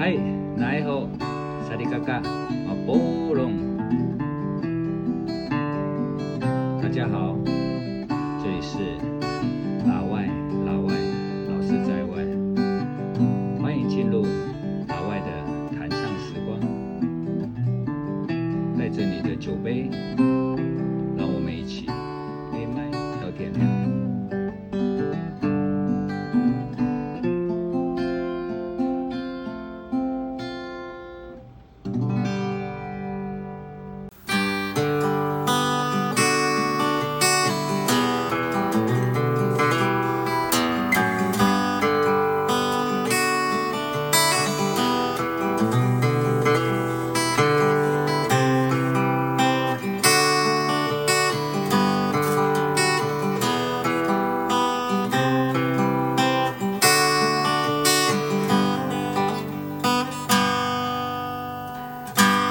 嗨，奈好，萨利嘎嘎，马波隆。大家好，这里是老外，老外，老师在外，欢迎进入老外的谈唱时光，带着你的酒杯，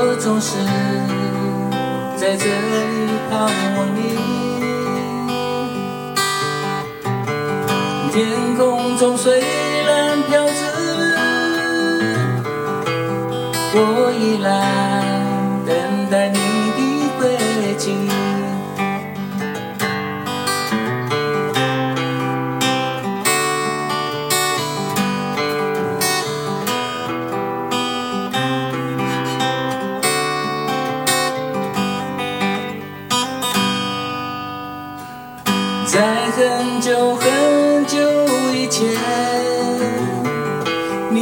我总是在这里盼望你。天空中虽然飘着，我依然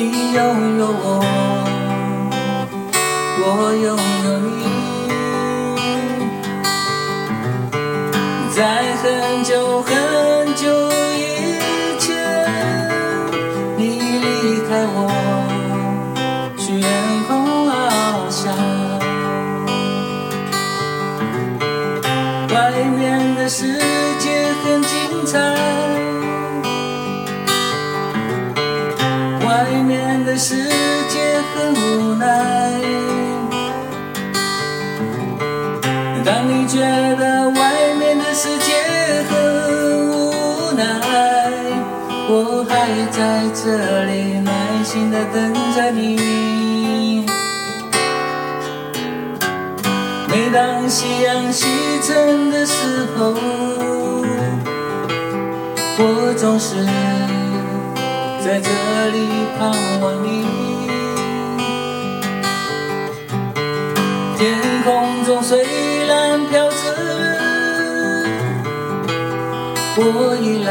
你拥有我，我拥有外面的世界很无奈。当你觉得外面的世界很无奈，我还在这里耐心的等着你。每当夕阳西沉的时候，我总是在这里盼望你。天空中虽然飘着雨，我依然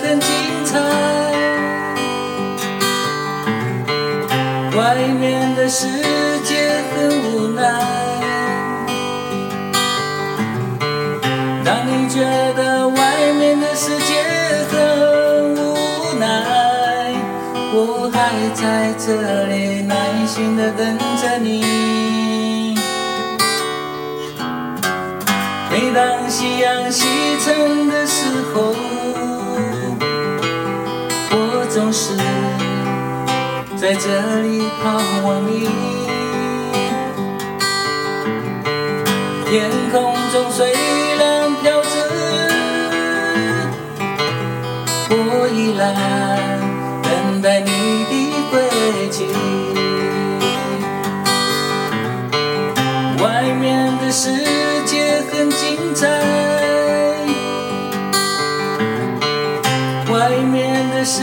界很精彩，外面的世界很无奈。当你觉得外面的世界很无奈，我还在这里耐心的等着你。每当夕阳西沉的时候，在这里盼望你。天空中虽然飘着我依然等待你的归期。外面的世界很精彩，外面的世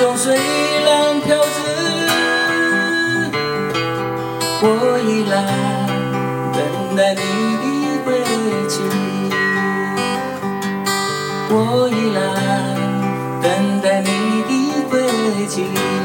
中虽然飘逝我依然等待你的归期，我依然等待你的归期。